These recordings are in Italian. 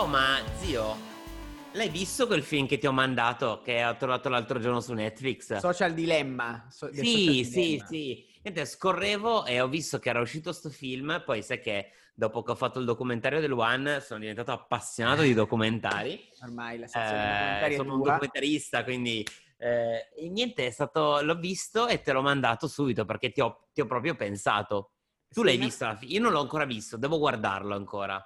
Oh, ma zio, l'hai visto quel film che ti ho mandato, che ho trovato l'altro giorno su Netflix? Social Dilemma. So- Sì, sì, Dilemma. sì. Niente, scorrevo e ho visto che era uscito sto film, poi sai che dopo che ho fatto il documentario del One sono diventato appassionato di documentari. Ormai la sezione Eh, sono un tua. documentarista, quindi eh, niente, è stato, l'ho visto e te l'ho mandato subito perché ti ho, ti ho proprio pensato. Tu Sì, l'hai visto? Io non l'ho ancora visto, devo guardarlo ancora.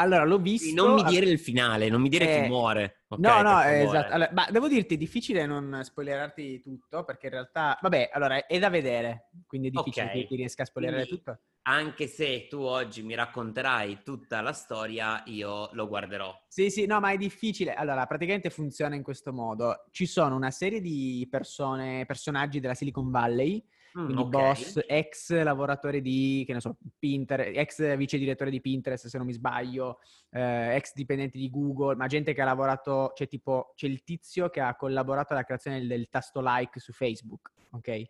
Allora, l'ho visto... non mi dire il finale, non mi dire Eh, chi muore. ok, no, no, esatto. Allora, ma devo dirti, è difficile non spoilerarti tutto, perché in realtà... Vabbè, allora, è da vedere, quindi è difficile Ok. che ti riesca a spoilerare Quindi- tutto. Anche se tu oggi mi racconterai tutta la storia, io lo guarderò. Sì, sì, no, ma è difficile. Allora, praticamente funziona in questo modo. Ci sono una serie di persone, personaggi della Silicon Valley, Mm, quindi ok. boss, ex lavoratori di, che ne so, Pinterest, ex vice direttore di Pinterest, se non mi sbaglio, eh, ex dipendenti di Google, ma gente che ha lavorato, c'è tipo, c'è il tizio che ha collaborato alla creazione del, del tasto like su Facebook, ok?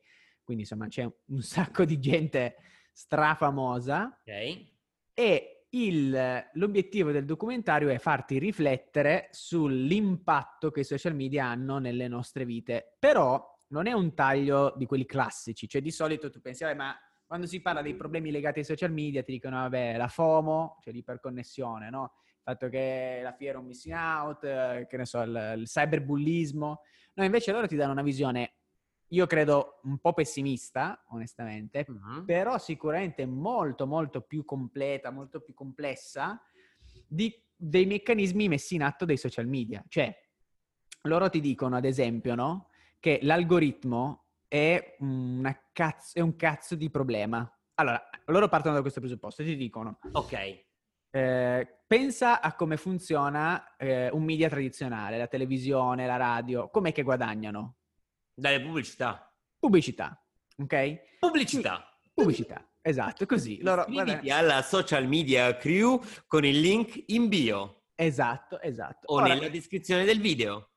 Quindi insomma c'è un sacco di gente strafamosa Ok. e il- l'obiettivo del documentario è farti riflettere sull'impatto che i social media hanno nelle nostre vite. Però non è un taglio di quelli classici, cioè di solito tu pensi, "Vabbè, ma quando si parla dei problemi legati ai social media ti dicono, vabbè, la FOMO, cioè l'iperconnessione, no? Il fatto che la fear of missing out, eh, che ne so, il, il cyberbullismo. No, invece loro ti danno una visione, io credo, un po' pessimista, onestamente, Mhm. però sicuramente molto molto più completa, molto più complessa di, dei meccanismi messi in atto dai social media. Cioè, loro ti dicono, ad esempio, no? Che l'algoritmo è, una cazzo, è un cazzo di problema. Allora, loro partono da questo presupposto e ti dicono, Ok. eh, pensa a come funziona eh, un media tradizionale, la televisione, la radio, com'è che guadagnano? Dalle pubblicità. Pubblicità, ok? Pubblicità. Pubblicità, esatto, così. Loro, Iscriviti alla social media crew con il link in bio Esatto, esatto. o Ora- nella descrizione del video.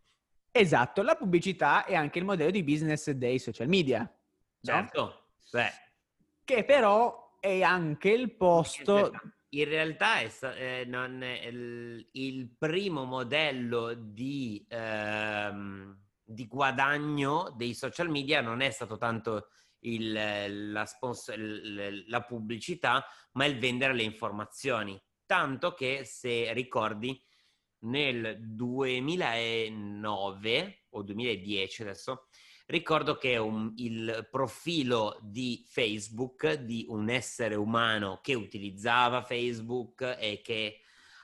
Esatto, la pubblicità è anche il modello di business dei social media, no? Certo. Beh, che però è anche il posto... in realtà è, eh, non è il, il primo modello di, ehm, di guadagno dei social media non è stato tanto il- la, sponsor- la pubblicità, ma il vendere le informazioni. Tanto che se ricordi nel 2009 o 2010 adesso, ricordo che un- il profilo di Facebook di un essere umano che utilizzava Facebook e che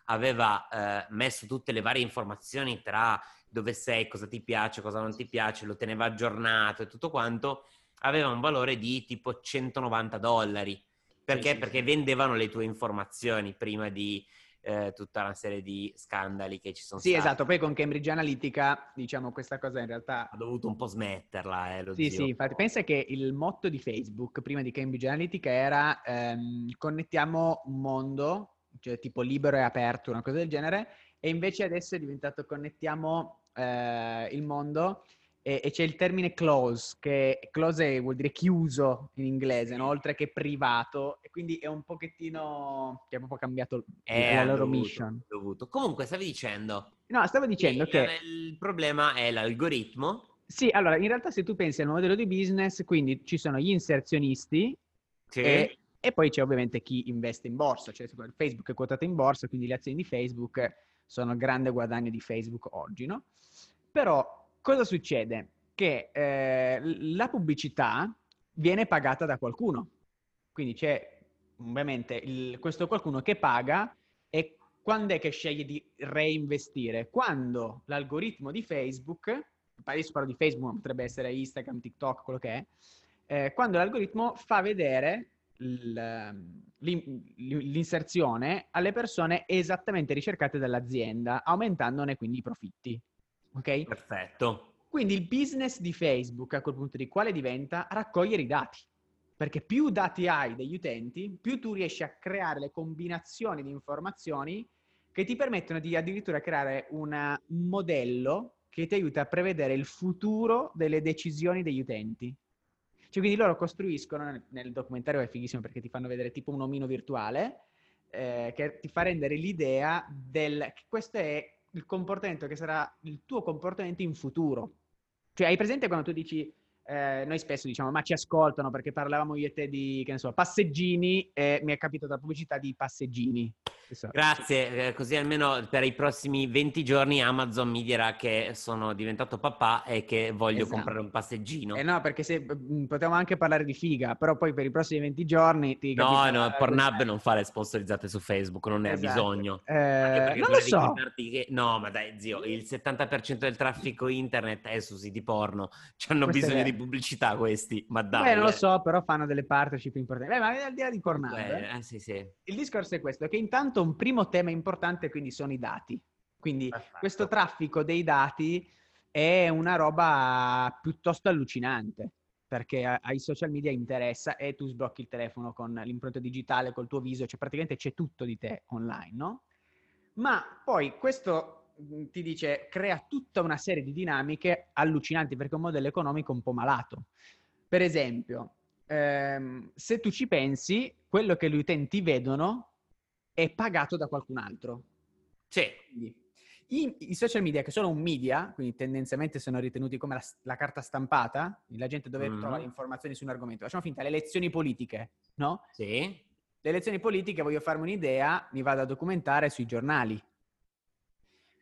aveva eh, messo tutte le varie informazioni tra dove sei, cosa ti piace, cosa non ti piace, lo teneva aggiornato e tutto quanto, aveva un valore di tipo 190 dollari. Perché? sì, Perché sì. vendevano le tue informazioni prima di eh, tutta una serie di scandali che ci sono Sì, stati. esatto, poi con Cambridge Analytica, diciamo, questa cosa in realtà... Ha dovuto un po' smetterla, eh, lo Sì, zio. sì, infatti pensa che il motto di Facebook prima di Cambridge Analytica era ehm, connettiamo un mondo, cioè tipo libero e aperto, una cosa del genere, e invece adesso è diventato connettiamo eh, il mondo e, e c'è il termine close, che close vuol dire chiuso in inglese, no? oltre che privato, e quindi è un pochettino, che ha proprio cambiato Eh, la loro dovuto, mission. dovuto. Comunque, stavi dicendo No, stavo dicendo che che... il problema è l'algoritmo. Sì, allora, in realtà se tu pensi al modello di business, quindi ci sono gli inserzionisti Che e, e poi c'è ovviamente chi investe in borsa, cioè Facebook è quotato in borsa, quindi le azioni di Facebook sono il grande guadagno di Facebook oggi, no? Però cosa succede? Che eh, la pubblicità viene pagata da qualcuno, quindi c'è ovviamente il- questo qualcuno che paga e quando è che sceglie di reinvestire? Quando l'algoritmo di Facebook, adesso parlo di Facebook, potrebbe essere Instagram, TikTok, quello che è, eh, quando l'algoritmo fa vedere l'inserzione alle persone esattamente ricercate dall'azienda, aumentandone quindi i profitti. Ok? Perfetto. Quindi il business di Facebook a quel punto di quale diventa raccogliere i dati. Perché più dati hai degli utenti, più tu riesci a creare le combinazioni di informazioni che ti permettono di addirittura creare un modello che ti aiuta a prevedere il futuro delle decisioni degli utenti. Cioè, quindi loro costruiscono, nel- documentario è fighissimo perché ti fanno vedere tipo un omino virtuale, eh, che ti fa rendere l'idea del questo è il comportamento che sarà il tuo comportamento in futuro. Cioè, hai presente quando tu dici eh, noi spesso diciamo ma ci ascoltano perché parlavamo io e te di, che ne so, passeggini e mi è capitato la pubblicità di passeggini. Grazie, eh, così almeno per i prossimi 20 giorni Amazon mi dirà che sono diventato papà e che voglio esatto. comprare un passeggino. Eh no, perché se mm, potevamo anche parlare di figa, però poi per i prossimi 20 giorni ti No, no, Pornhub non fa le sponsorizzate su Facebook, non ne esatto. ha bisogno. Eh, non lo so. Che... No, ma dai, zio, il 70% del traffico internet è su siti porno. Hanno bisogno di pubblicità questi, ma dai. Beh, non lo so, però fanno delle partnership importanti. Beh, ma al di là di Pornhub, eh, eh, sì, sì. il discorso è questo, che intanto un primo tema importante quindi sono i dati. Quindi Perfetto. questo traffico dei dati è una roba piuttosto allucinante perché ai social media interessa e tu sblocchi il telefono con l'impronta digitale, col tuo viso, cioè praticamente c'è tutto di te online, no? Ma poi questo mm, ti dice crea tutta una serie di dinamiche allucinanti perché è un modello economico un po' malato. Per esempio, ehm, se tu ci pensi, quello che gli utenti vedono è pagato da qualcun altro. Sì. i, i, social media, che sono un media, quindi tendenzialmente sono ritenuti come la, la carta stampata, la gente dove mm. trova le informazioni su un argomento. Facciamo finta, le elezioni politiche, no? Sì. Le elezioni politiche, voglio farmi un'idea, mi vado a documentare sui giornali.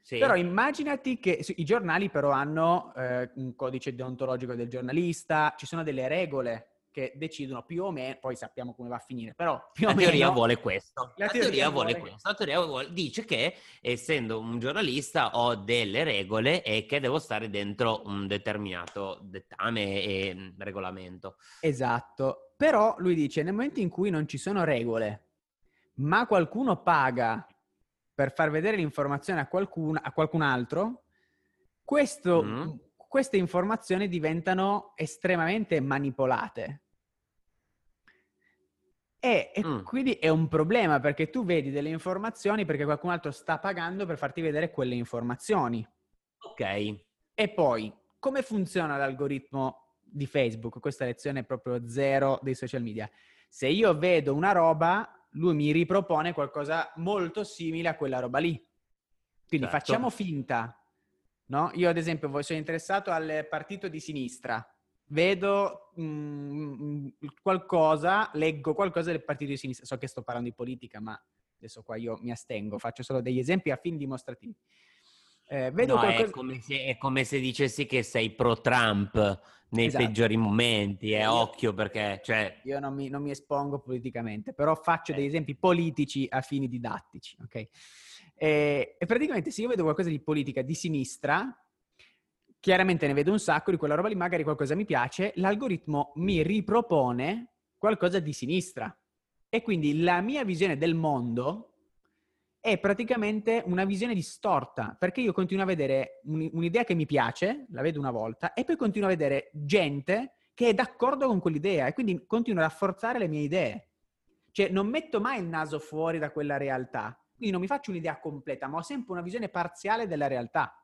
Sì. Però immaginati che i giornali però hanno eh, un codice deontologico del giornalista, ci sono delle regole che decidono più o meno, poi sappiamo come va a finire, però più la o teoria meno... vuole questo. La, la teoria, teoria, vuole, vuole questo. La teoria vuole, dice che essendo un giornalista ho delle regole e che devo stare dentro un determinato dettame e mm, regolamento. Esatto. Però lui dice nel momento in cui non ci sono regole, ma qualcuno paga per far vedere l'informazione a qualcun, a qualcun altro, questo, mm. queste informazioni diventano estremamente manipolate. E, e mm. quindi è un problema perché tu vedi delle informazioni perché qualcun altro sta pagando per farti vedere quelle informazioni. Ok. E poi, come funziona l'algoritmo di Facebook? Questa lezione è proprio zero dei social media. Se io vedo una roba, lui mi ripropone qualcosa molto simile a quella roba lì. Quindi certo. facciamo finta, no? Io ad esempio sono interessato al partito di sinistra vedo mh, mm, qualcosa, leggo qualcosa del partito di sinistra. So che sto parlando di politica, ma adesso qua io mi astengo, faccio solo degli esempi a fin dimostrativi. Eh, vedo no, qualcosa... è, come se, è, come se, dicessi che sei pro Trump nei esatto. peggiori momenti, è eh, occhio perché... Cioè... Io non mi, non mi, espongo politicamente, però faccio eh. degli esempi politici a fini didattici, ok? Eh, e praticamente se io vedo qualcosa di politica di sinistra, chiaramente ne vedo un sacco di quella roba lì, magari qualcosa mi piace, l'algoritmo mi ripropone qualcosa di sinistra. E quindi la mia visione del mondo è praticamente una visione distorta, perché io continuo a vedere un'idea che mi piace, la vedo una volta, e poi continuo a vedere gente che è d'accordo con quell'idea e quindi continuo a rafforzare le mie idee. Cioè non metto mai il naso fuori da quella realtà, quindi non mi faccio un'idea completa, ma ho sempre una visione parziale della realtà.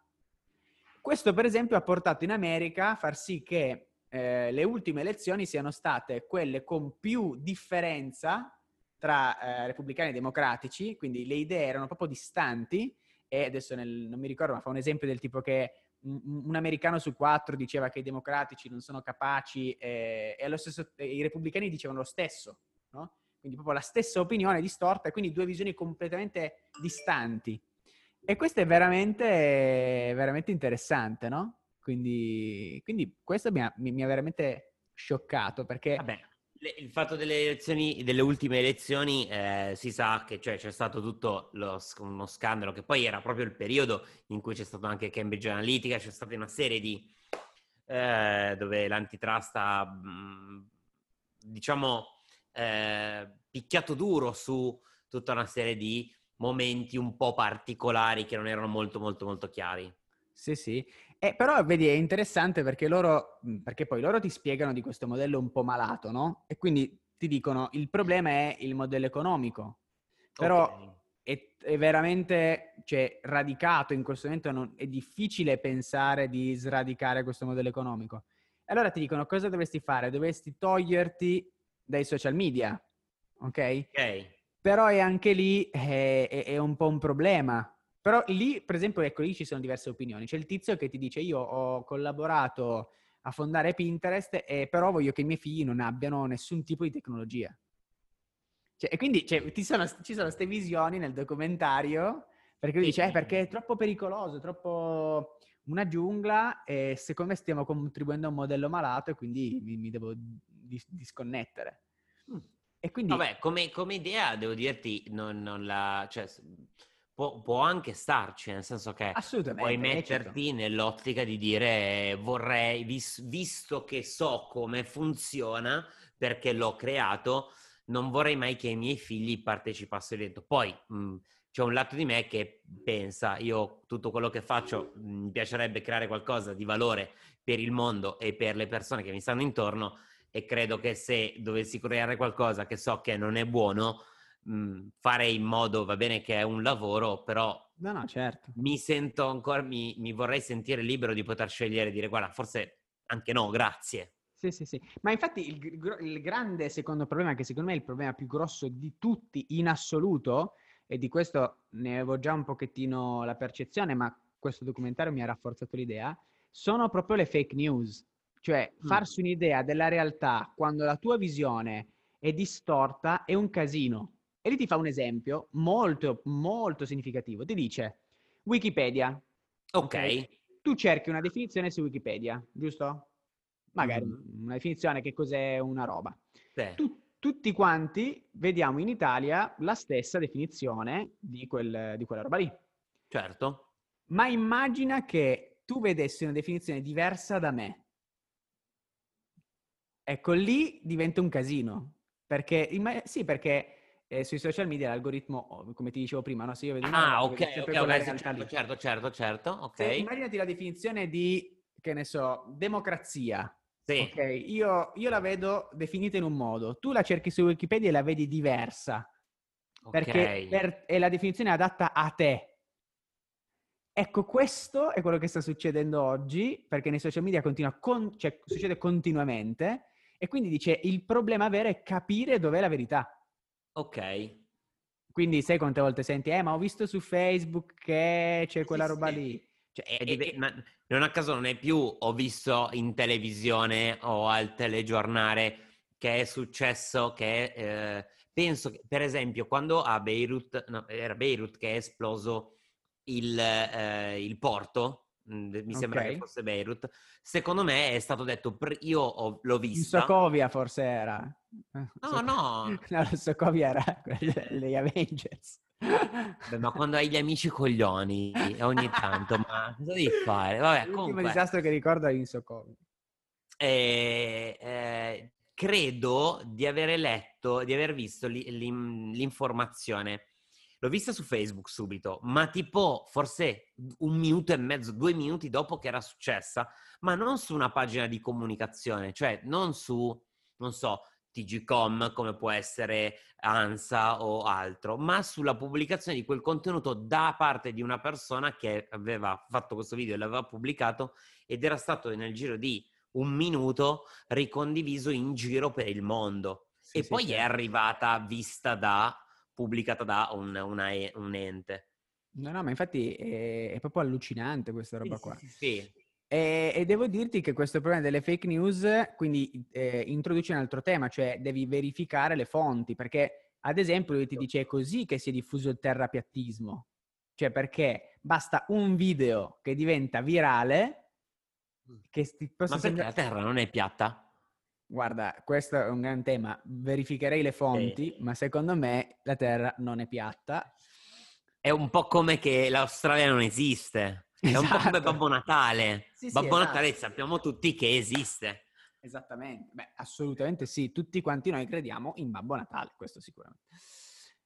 Questo, per esempio, ha portato in America a far sì che eh, le ultime elezioni siano state quelle con più differenza tra eh, repubblicani e democratici, quindi le idee erano proprio distanti e adesso nel, non mi ricordo, ma fa un esempio del tipo che un, un americano su quattro diceva che i democratici non sono capaci eh, e stesso, i repubblicani dicevano lo stesso, no? Quindi proprio la stessa opinione distorta e quindi due visioni completamente distanti. E questo è veramente, veramente interessante, no? Quindi, quindi questo mi ha, mi, mi ha, veramente scioccato perché... Vabbè, il fatto delle elezioni, delle ultime elezioni, eh, si sa che cioè, c'è stato tutto lo, uno scandalo, che poi era proprio il periodo in cui c'è stato anche Cambridge Analytica, c'è stata una serie di... Eh, dove l'antitrust ha, mh, diciamo, eh, picchiato duro su tutta una serie di momenti un po' particolari che non erano molto molto molto chiari. Sì, sì. Eh, però vedi, è interessante perché loro, perché poi loro ti spiegano di questo modello un po' malato, no? E quindi ti dicono il problema è il modello economico. Però okay. è, è, veramente cioè, radicato in questo momento, non, è difficile pensare di sradicare questo modello economico. Allora ti dicono cosa dovresti fare? Dovresti toglierti dai social media, ok? Ok. Però è anche lì è, è, è un po' un problema. Però lì, per esempio, ecco, lì ci sono diverse opinioni. C'è il tizio che ti dice io ho collaborato a fondare Pinterest e però voglio che i miei figli non abbiano nessun tipo di tecnologia. Cioè, e quindi cioè, sono, ci sono queste visioni nel documentario perché lui dice eh, perché è troppo pericoloso, troppo una giungla e secondo me stiamo contribuendo a un modello malato e quindi mi, mi devo dis- disconnettere. E quindi... Vabbè, come, come, idea devo dirti, non, non la... Cioè, può, può, anche starci, nel senso che puoi metterti nell'ottica di dire vorrei, vis- visto che so come funziona, perché l'ho creato, non vorrei mai che i miei figli partecipassero dentro. Poi mh, mhmm, c'è un lato di me che pensa, io tutto quello che faccio mhmm, mi piacerebbe creare qualcosa di valore per il mondo e per le persone che mi stanno intorno e credo che se dovessi creare qualcosa che so che non è buono, mh, mhmm, farei in modo, va bene che è un lavoro, però no, no, certo. mi sento ancora, mi, mi vorrei sentire libero di poter scegliere e dire guarda, forse anche no, grazie. Sì, sì, sì. Ma infatti il, il, grande secondo problema, che secondo me è il problema più grosso di tutti in assoluto, e di questo ne avevo già un pochettino la percezione, ma questo documentario mi ha rafforzato l'idea, sono proprio le fake news. Cioè, mm. farsi un'idea della realtà quando la tua visione è distorta è un casino. E lì ti fa un esempio molto, molto significativo. Ti dice Wikipedia. Ok. okay? Tu cerchi una definizione su Wikipedia, giusto? magari mm. una definizione che cos'è una roba. Sì. Tu, tutti quanti vediamo in Italia la stessa definizione di, quel, di quella roba lì. Certo. Ma immagina che tu vedessi una definizione diversa da me. Ecco, lì diventa un casino. Perché, sì, perché eh, sui social media l'algoritmo, come ti dicevo prima, no? se io vedo una Ah, ok, ok, okay certo, certo, certo, certo, ok. Se, immaginati la definizione di, che ne so, democrazia. Sì. Ok, io, io, la vedo definita in un modo, tu la cerchi su Wikipedia e la vedi diversa. Okay. Perché per, è la definizione adatta a te. Ecco, questo è quello che sta succedendo oggi, perché nei social media continua con, cioè, succede continuamente, e quindi dice il problema vero è capire dov'è la verità. Ok. Quindi sai quante volte senti, eh, ma ho visto su Facebook che c'è quella roba lì. Cioè, è, è, ma non a caso non è più ho visto in televisione o al telegiornale che è successo che eh, penso che, per esempio quando a Beirut, no, era Beirut che è esploso il, eh, il porto, mi sembra okay. che fosse Beirut, secondo me è stato detto, io ho, l'ho vista. In Sokovia forse era. No, so- no. no, Sokovia era gli Avengers. Beh, ma quando hai gli amici coglioni ogni tanto, ma cosa devi fare? Vabbè, L'ultimo comunque, disastro che ricordo è in Sokovia. Eh, eh, credo di aver letto, di aver visto l'informazione. L'ho vista su Facebook subito, ma tipo forse un minuto e mezzo, due minuti dopo che era successa, ma non su una pagina di comunicazione, cioè non su, non so, TGCOM come può essere ANSA o altro, ma sulla pubblicazione di quel contenuto da parte di una persona che aveva fatto questo video e l'aveva pubblicato ed era stato nel giro di un minuto ricondiviso in giro per il mondo. Sì, e sì, poi sì. è arrivata vista da, pubblicata da un, una, un ente. No, no, ma infatti è, è proprio allucinante questa roba qua. Sì, sì. E, e, devo dirti che questo problema delle fake news quindi eh, introduce un altro tema, cioè devi verificare le fonti, perché ad esempio lui ti dice è così che si è diffuso il terrapiattismo, cioè perché basta un video che diventa virale che ti possa Ma perché sembra... la Terra non è piatta? Guarda, questo è un gran tema, verificherei le fonti, sì. ma secondo me la Terra non è piatta. È un po' come che l'Australia non esiste. È un po' come esatto. Babbo Natale. Sì, Babbo sì, Natale esatto. sappiamo tutti che esiste. Esattamente, beh, assolutamente sì, tutti quanti noi crediamo in Babbo Natale, questo sicuramente.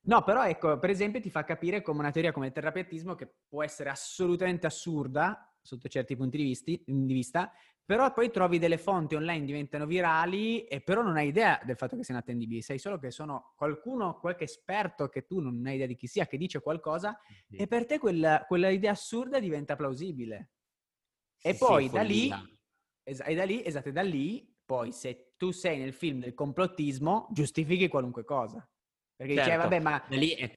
No, però ecco, per esempio ti fa capire come una teoria come il terrapiattismo, che può essere assolutamente assurda sotto certi punti di, visti, di vista, però poi trovi delle fonti online, diventano virali e però non hai idea del fatto che siano attendibili, sai solo che sono qualcuno, qualche esperto che tu non hai idea di chi sia, che dice qualcosa sì. e per te quella, quella, idea assurda diventa plausibile. Sì, e poi sì, da lì, es- e da lì, esatto, da lì, poi se tu sei nel film del complottismo, giustifichi qualunque cosa. Perché certo. diceva, vabbè, ma... Lì è,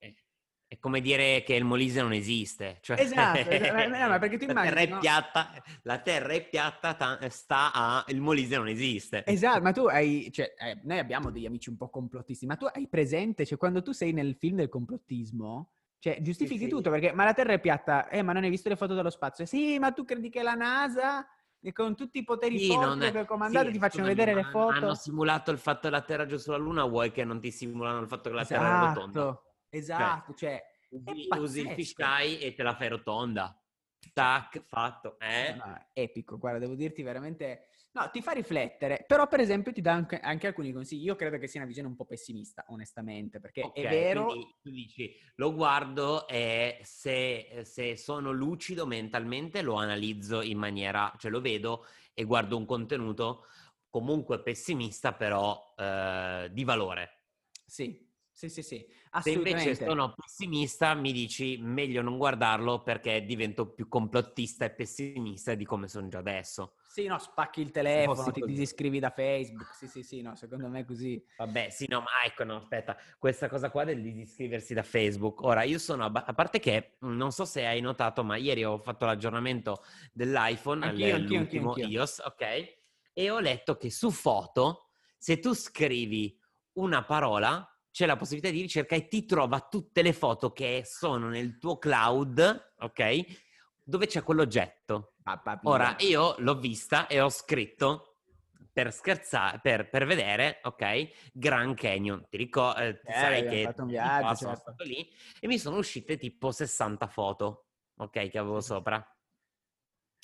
è, come dire che il Molise non esiste. Cioè... Esatto, esatto. Perché tu la immagini... Terra è piatta, la terra è piatta, ta- sta a... il Molise non esiste. Esatto, ma tu hai... Cioè, eh, noi abbiamo degli amici un po' complottisti, ma tu hai presente, cioè quando tu sei nel film del complottismo... Cioè, giustifichi sì, sì. tutto perché, ma la Terra è piatta, eh, ma non hai visto le foto dello spazio? Sì, ma tu credi che la NASA e con tutti i poteri sì, forti che ho comandato sì, ti facciano vedere le foto. Hanno simulato il fatto che la Terra giù sulla Luna, vuoi che non ti simulano il fatto che la esatto, Terra è rotonda? Esatto, cioè, cioè usi, il fisheye e te la fai rotonda. Tac, fatto. Eh? No, epico, guarda, devo dirti veramente No, ti fa riflettere, però per esempio ti dà anche, anche, alcuni consigli. Io credo che sia una visione un po' pessimista, onestamente, perché okay, è vero... tu dici, lo guardo e se, se, sono lucido mentalmente lo analizzo in maniera, cioè lo vedo e guardo un contenuto comunque pessimista, però eh, di valore. Sì, sì, sì, sì. Se invece sono pessimista, mi dici meglio non guardarlo perché divento più complottista e pessimista di come sono già adesso. Sì, no, spacchi il telefono, ti disiscrivi da Facebook. Sì, sì, sì, no, secondo me è così. Vabbè, sì, no, ma ecco, no, aspetta, questa cosa qua del disiscriversi da Facebook. Ora, io sono, a parte che, mm, non so se hai notato, ma ieri ho fatto l'aggiornamento dell'iPhone, anch'io, l'ultimo anch'io, anch'io. iOS, ok? E ho letto che su foto, se tu scrivi una parola, c'è la possibilità di ricerca e ti trova tutte le foto che sono nel tuo cloud, ok? Dove c'è quell'oggetto. Ora, io l'ho vista e ho scritto per scherzare, per, per vedere, ok? Grand Canyon. Ti ricordi? Eh, eh, sai che fatto un viaggio, sono certo. stato lì e mi sono uscite tipo 60 foto, ok? Che avevo sopra.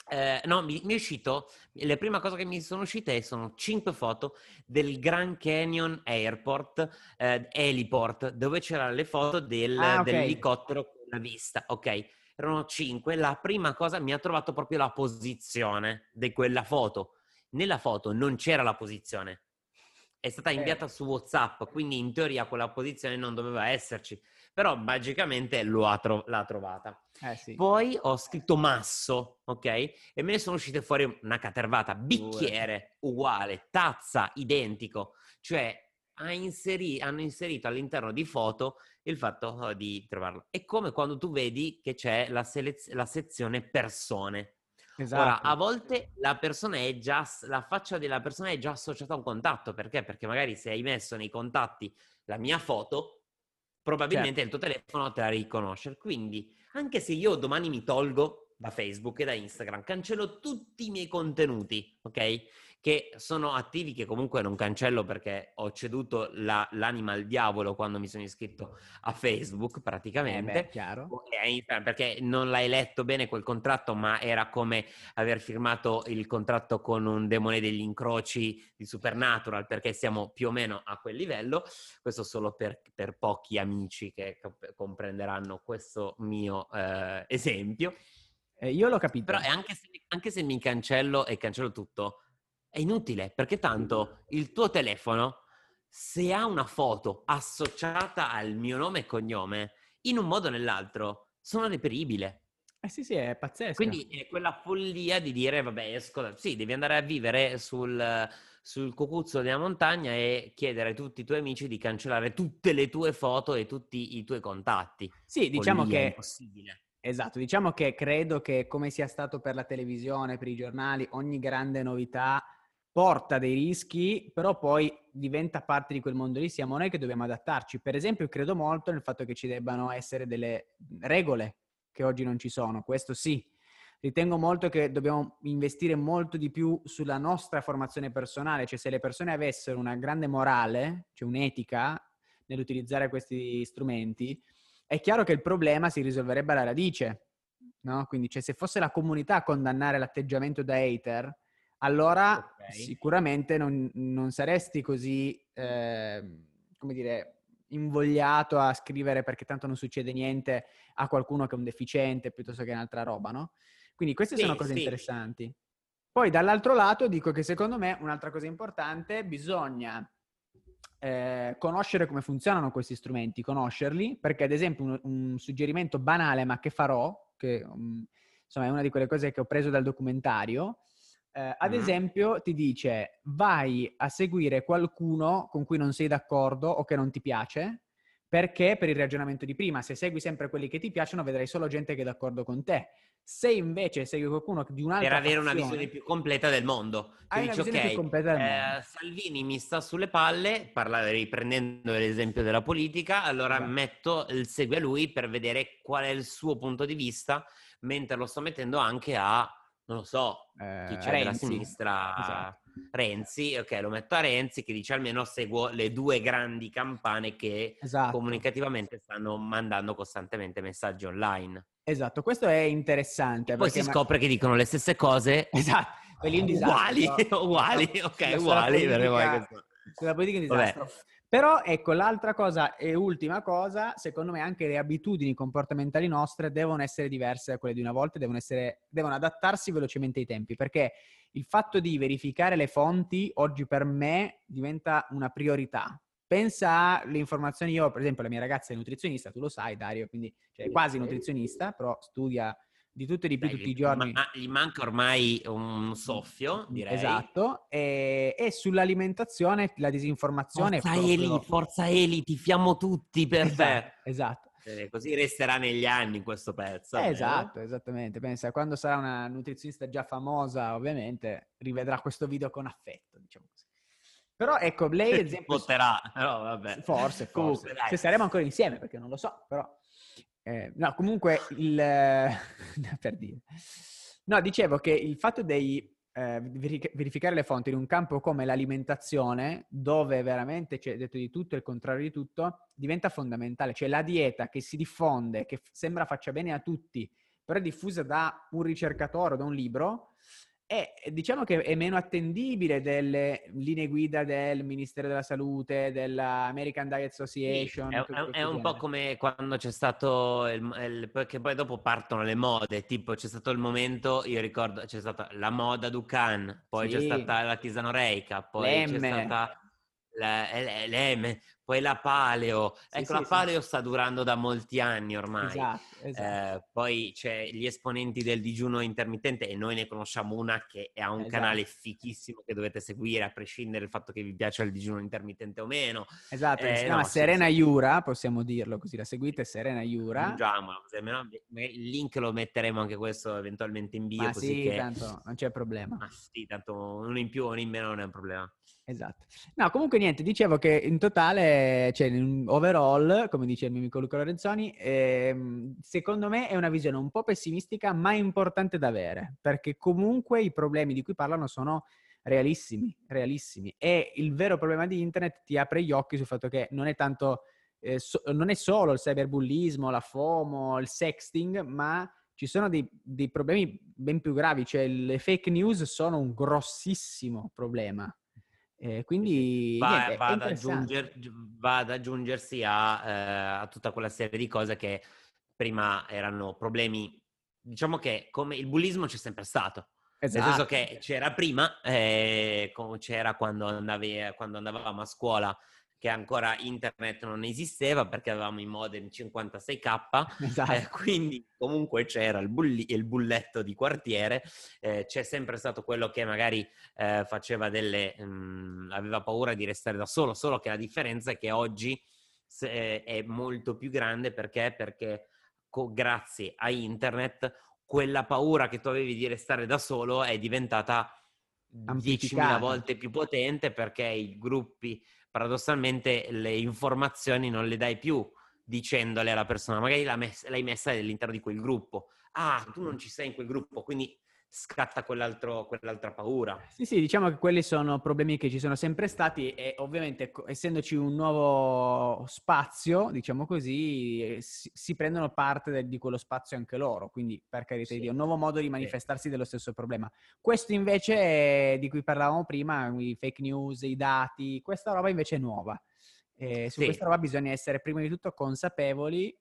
Eh, no, mi, mi, è uscito, le prime cose che mi sono uscite sono 5 foto del Grand Canyon Airport, eh, Heliport, dove c'erano le foto del, ah, okay. dell'elicottero con la vista, ok? Erano 5, la prima cosa mi ha trovato proprio la posizione di quella foto. Nella foto non c'era la posizione, è stata inviata eh. su WhatsApp, quindi in teoria quella posizione non doveva esserci però magicamente ha tro- l'ha trovata. Eh sì. Poi ho scritto masso, ok? E me ne sono uscite fuori una catervata, bicchiere uguale, tazza identico, cioè ha inseri- hanno inserito all'interno di foto il fatto oh, di trovarlo. È come quando tu vedi che c'è la, selez- la sezione persone. Esatto. Ora, a volte la persona è già, la faccia della persona è già associata a un contatto, perché? Perché magari se hai messo nei contatti la mia foto, probabilmente certo. il tuo telefono te la riconosce. Quindi, anche se io domani mi tolgo da Facebook e da Instagram, cancello tutti i miei contenuti, ok? che sono attivi, che comunque non cancello perché ho ceduto la, l'anima al diavolo quando mi sono iscritto a Facebook praticamente. Eh beh, chiaro. Perché non l'hai letto bene quel contratto, ma era come aver firmato il contratto con un demone degli incroci di Supernatural, perché siamo più o meno a quel livello. Questo solo per, per pochi amici che comprenderanno questo mio eh, esempio. Eh, io l'ho capito. Però anche se, anche se mi cancello e cancello tutto, è inutile perché tanto il tuo telefono, se ha una foto associata al mio nome e cognome, in un modo o nell'altro, sono reperibile. Eh sì, sì, è pazzesco. Quindi è quella follia di dire, vabbè, esco, sì, devi andare a vivere sul, sul cucuzzo della montagna e chiedere a tutti i tuoi amici di cancellare tutte le tue foto e tutti i tuoi contatti. Sì, diciamo follia, che... È impossibile. Esatto, diciamo che credo che come sia stato per la televisione, per i giornali, ogni grande novità porta dei rischi, però poi diventa parte di quel mondo lì, siamo noi che dobbiamo adattarci. Per esempio, credo molto nel fatto che ci debbano essere delle regole che oggi non ci sono, questo sì. Ritengo molto che dobbiamo investire molto di più sulla nostra formazione personale, cioè se le persone avessero una grande morale, cioè un'etica nell'utilizzare questi strumenti, è chiaro che il problema si risolverebbe alla radice, no? Quindi cioè, se fosse la comunità a condannare l'atteggiamento da hater, allora okay. sicuramente non, non, saresti così, eh, come dire, invogliato a scrivere perché tanto non succede niente a qualcuno che è un deficiente piuttosto che un'altra roba, no? Quindi queste sì, sono cose sì. interessanti. Poi dall'altro lato dico che secondo me un'altra cosa importante bisogna eh, conoscere come funzionano questi strumenti, conoscerli, perché ad esempio un, un suggerimento banale ma che farò, che um, insomma è una di quelle cose che ho preso dal documentario, eh, ad mm. esempio, ti dice vai a seguire qualcuno con cui non sei d'accordo o che non ti piace, Perché per il ragionamento di prima, se segui sempre quelli che ti piacciono, vedrai solo gente che è d'accordo con te. Se invece segui qualcuno di un'altra Per avere fazione, una visione più completa del mondo. Hai dici, visione più completa del eh, mondo. Salvini mi sta sulle palle, parla- riprendendo l'esempio della politica, allora Esatto. metto il segue a lui per vedere qual è il suo punto di vista, mentre lo sto mettendo anche a, non lo so, Eh, chi c'è della Renzi. sinistra, Esatto. Renzi, ok, lo metto a Renzi che dice almeno seguo le due grandi campane che Esatto. comunicativamente stanno mandando costantemente messaggi online. Esatto, questo è interessante. Poi perché si ma- scopre che dicono le stesse cose Esatto, quelli un disastro. uguali, uguali, ok, uguali. politica- poi Sulla politica è un Vabbè. Però ecco, l'altra cosa e ultima cosa, secondo me anche le abitudini comportamentali nostre devono essere diverse da quelle di una volta, devono, essere, devono adattarsi velocemente ai tempi, perché il fatto di verificare le fonti oggi per me diventa una priorità. Pensa alle informazioni, io per esempio la mia ragazza è nutrizionista, tu lo sai Dario, quindi cioè, è quasi nutrizionista, però studia di tutto e di più Dai, tutti i gli- giorni. ma- gli manca ormai un soffio, direi. Esatto, e, e sull'alimentazione la disinformazione Forza proprio- Eli, forza Eli, tifiamo tutti per Esatto, te. esatto. Eh, così resterà negli anni questo pezzo. Eh, esatto, esattamente. Pensa, quando sarà una nutrizionista già famosa, ovviamente, rivedrà questo video con affetto, diciamo così. Però ecco, lei esempio... Voterà, però vabbè. Forse, Comunque, forse. dai. Se saremo ancora insieme, perché non lo so, però... eh, no, comunque, il... per dire. No, dicevo che il fatto di eh, verific- verificare le fonti in un campo come l'alimentazione, dove veramente c'è detto di tutto e il contrario di tutto, diventa fondamentale. Cioè la dieta che si diffonde, che sembra faccia bene a tutti, però è diffusa da un ricercatore o da un libro, è, diciamo che è meno attendibile delle linee guida del Ministero della Salute, dell'American Diet Sì, Association. è, tutto è- è questo un po' come quando c'è stato il, il- perché poi dopo partono le mode, tipo c'è stato il momento, io ricordo, c'è stata la moda Ducan, poi c'è Sì. stata la tisano Reica, poi c'è L'Emme. stata la, eh, l'M, poi la Paleo. Sì, ecco, sì, la sì. Paleo sta durando da molti anni ormai. Esatto, esatto. Eh, poi c'è gli esponenti del digiuno intermittente e noi ne conosciamo una che ha un Esatto. canale fichissimo che dovete seguire a prescindere dal fatto che vi piaccia il digiuno intermittente o meno. Esatto, eh, si chiama no, sì, Serena sì. Iura, possiamo dirlo così, la seguite Serena Iura. Almeno il link lo metteremo anche questo eventualmente in bio Ma così sì, che tanto non c'è problema. ma sì, tanto uno in più o uno in meno non è un problema. Esatto. No, comunque niente, dicevo che in totale, cioè in overall, come dice il mio amico Luca Lorenzoni, ehm, secondo me è una visione un po' pessimistica, ma importante da avere, perché comunque i problemi di cui parlano sono realissimi, realissimi. E il vero problema di internet ti apre gli occhi sul fatto che non è tanto, eh, so- non è solo il cyberbullismo, la FOMO, il sexting, ma ci sono dei, dei problemi ben più gravi, cioè le fake news sono un grossissimo problema. Eh, quindi Va, niente, va ad, aggiunger- va ad aggiungersi a, eh, a tutta quella serie di cose che prima erano problemi. Diciamo che come il bullismo c'è sempre stato. Nel senso Esatto. che c'era prima, eh, c'era quando, andavi, quando andavamo a scuola, che ancora internet non esisteva perché avevamo i modem 56k, Esatto. eh, quindi comunque c'era il, bulli- il bulletto di quartiere, eh, c'è sempre stato quello che magari eh, faceva delle... mm, aveva paura di restare da solo, solo che la differenza è che oggi se- eh, è molto più grande perché, perché co- grazie a internet quella paura che tu avevi di restare da solo è diventata 10.000 Amplificata. volte più potente perché i gruppi, paradossalmente, le informazioni non le dai più dicendole alla persona, magari l'hai messa all'interno di quel gruppo. Ah, tu non ci sei in quel gruppo, quindi scatta quell'altro- quell'altra paura. Sì, sì, diciamo che quelli sono problemi che ci sono sempre stati e ovviamente essendoci un nuovo spazio, diciamo così, eh, si, si prendono parte del- di quello spazio anche loro, quindi per carità di Sì. Dio, un nuovo modo di manifestarsi dello stesso problema. Questo invece è- di cui parlavamo prima, i fake news, i dati, questa roba invece è nuova. E su Sì. questa roba bisogna essere prima di tutto consapevoli eh,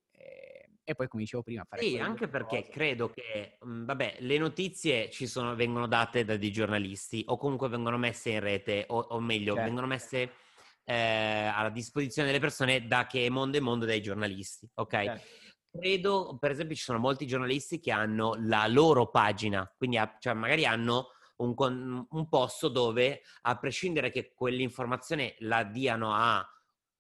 e poi, come dicevo prima, fare Sì, anche perché cose. credo che, mh, vabbè, le notizie ci sono, vengono date da dei giornalisti o comunque vengono messe in rete, o, o meglio, Certo. vengono messe eh, alla disposizione delle persone da che mondo è mondo dai giornalisti, ok? Certo. Credo, per esempio, ci sono molti giornalisti che hanno la loro pagina, quindi ha- cioè, magari hanno un, un posto dove, a prescindere che quell'informazione la diano a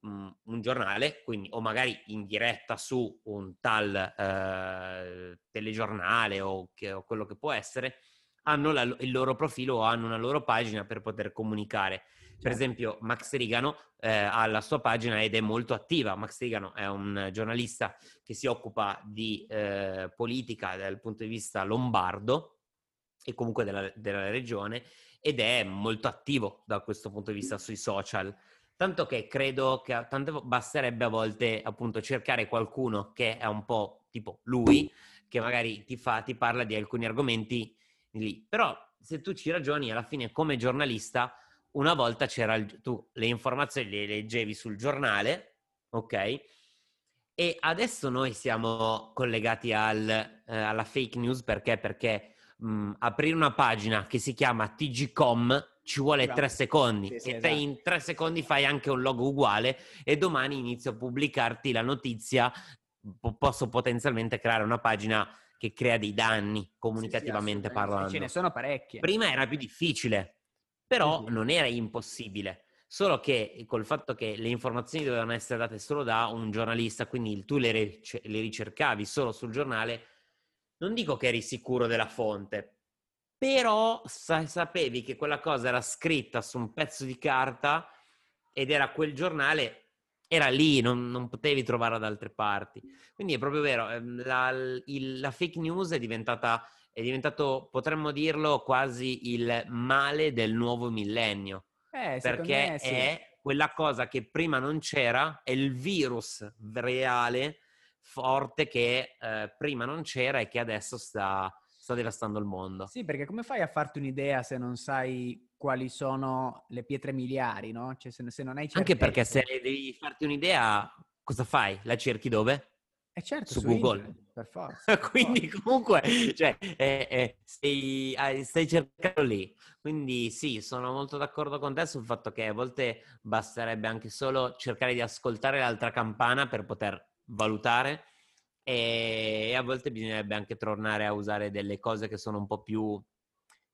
un giornale, quindi o magari in diretta su un tal eh, telegiornale o, che, o, quello che può essere, hanno la, il loro profilo o hanno una loro pagina per poter comunicare. Per certo. esempio, Max Rigano eh, ha la sua pagina ed è molto attiva. Max Rigano è un giornalista che si occupa di eh, politica dal punto di vista lombardo e comunque della, della regione ed è molto attivo da questo punto di vista sui social. Tanto che credo che tanto basterebbe a volte appunto cercare qualcuno che è un po' tipo lui, che magari ti fa, ti parla di alcuni argomenti lì. Però se tu ci ragioni, alla fine come giornalista, una volta c'era il, tu le informazioni le leggevi sul giornale, ok? E adesso noi siamo collegati al, eh, alla fake news perché? Perché mh, aprire una pagina che si chiama TGCom ci vuole tre secondi sì, sì, e esatto. te in tre secondi fai anche un logo uguale e domani inizio a pubblicarti la notizia, po- posso potenzialmente creare una pagina che crea dei danni comunicativamente sì, parlando. Ce ne sono parecchie. Prima era più difficile, però non era impossibile. Solo che col fatto che le informazioni dovevano essere date solo da un giornalista, quindi tu le, ric- le ricercavi solo sul giornale, non dico che eri sicuro della fonte, però sa- sapevi che quella cosa era scritta su un pezzo di carta ed era quel giornale, era lì, non, non potevi trovarla da altre parti. Quindi è proprio vero, ehm, la, il, la fake news è diventata, è diventato, potremmo dirlo, quasi il male del nuovo millennio. Eh, perché sì. è quella cosa che prima non c'era, è il virus reale, forte, che eh, prima non c'era e che adesso sta sta devastando il mondo. Sì, perché come fai a farti un'idea se non sai quali sono le pietre miliari, no? Cioè, se, se non hai certezza... Anche perché se devi farti un'idea, cosa fai? La cerchi dove? Eh certo, su, su Google. Internet, per forza. Quindi comunque cioè, eh, eh, stai, stai, cercando lì. Quindi sì, sono molto d'accordo con te sul fatto che a volte basterebbe anche solo cercare di ascoltare l'altra campana per poter valutare e a volte bisognerebbe anche tornare a usare delle cose che sono un po' più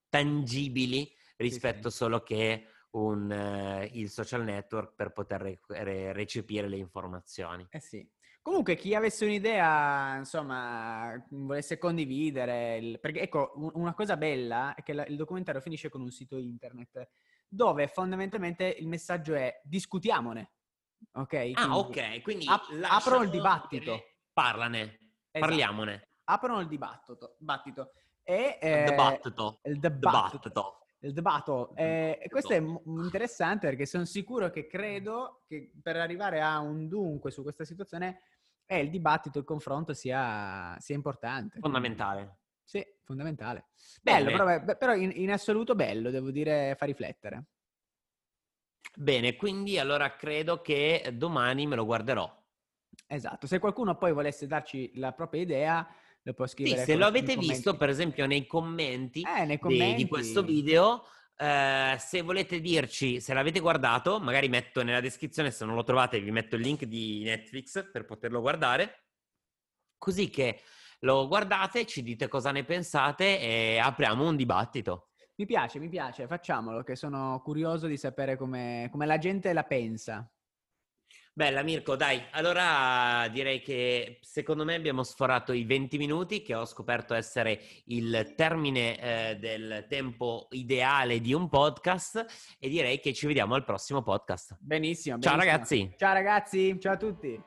tangibili rispetto sì, sì. solo che un, uh, il social network per poter re- re- recepire le informazioni. Eh sì. Comunque, chi avesse un'idea, insomma, volesse condividere, il... perché ecco, una cosa bella è che la, il documentario finisce con un sito internet dove fondamentalmente il messaggio è discutiamone. Ok? Ah, quindi ok. Quindi ap- apro il dibattito parlane, esatto. parliamone. Aprono il dibattito. dibattito. E, eh, il dibattito. Il dibattito. Il dibattito. Eh, questo è interessante perché sono sicuro che credo che per arrivare a un dunque su questa situazione eh, il dibattito, il confronto sia, sia importante. Fondamentale. Sì, fondamentale. Bello, però, però in, in, assoluto bello, devo dire, fa riflettere. Bene, quindi allora credo che domani me lo guarderò. Esatto, se qualcuno poi volesse darci la propria idea, lo può scrivere. Sì, se lo avete visto, per esempio, nei commenti, eh, nei commenti... Di, di, questo video, eh, se volete dirci se l'avete guardato, magari metto nella descrizione, se non lo trovate vi metto il link di Netflix per poterlo guardare, così che lo guardate, ci dite cosa ne pensate e apriamo un dibattito. Mi piace, mi piace, facciamolo, che sono curioso di sapere come, come la gente la pensa. Bella Mirko, dai, allora direi che secondo me abbiamo sforato i 20 minuti che ho scoperto essere il termine eh, del tempo ideale di un podcast e direi che ci vediamo al prossimo podcast. Benissimo. benissimo. Ciao ragazzi. Ciao ragazzi, ciao a tutti.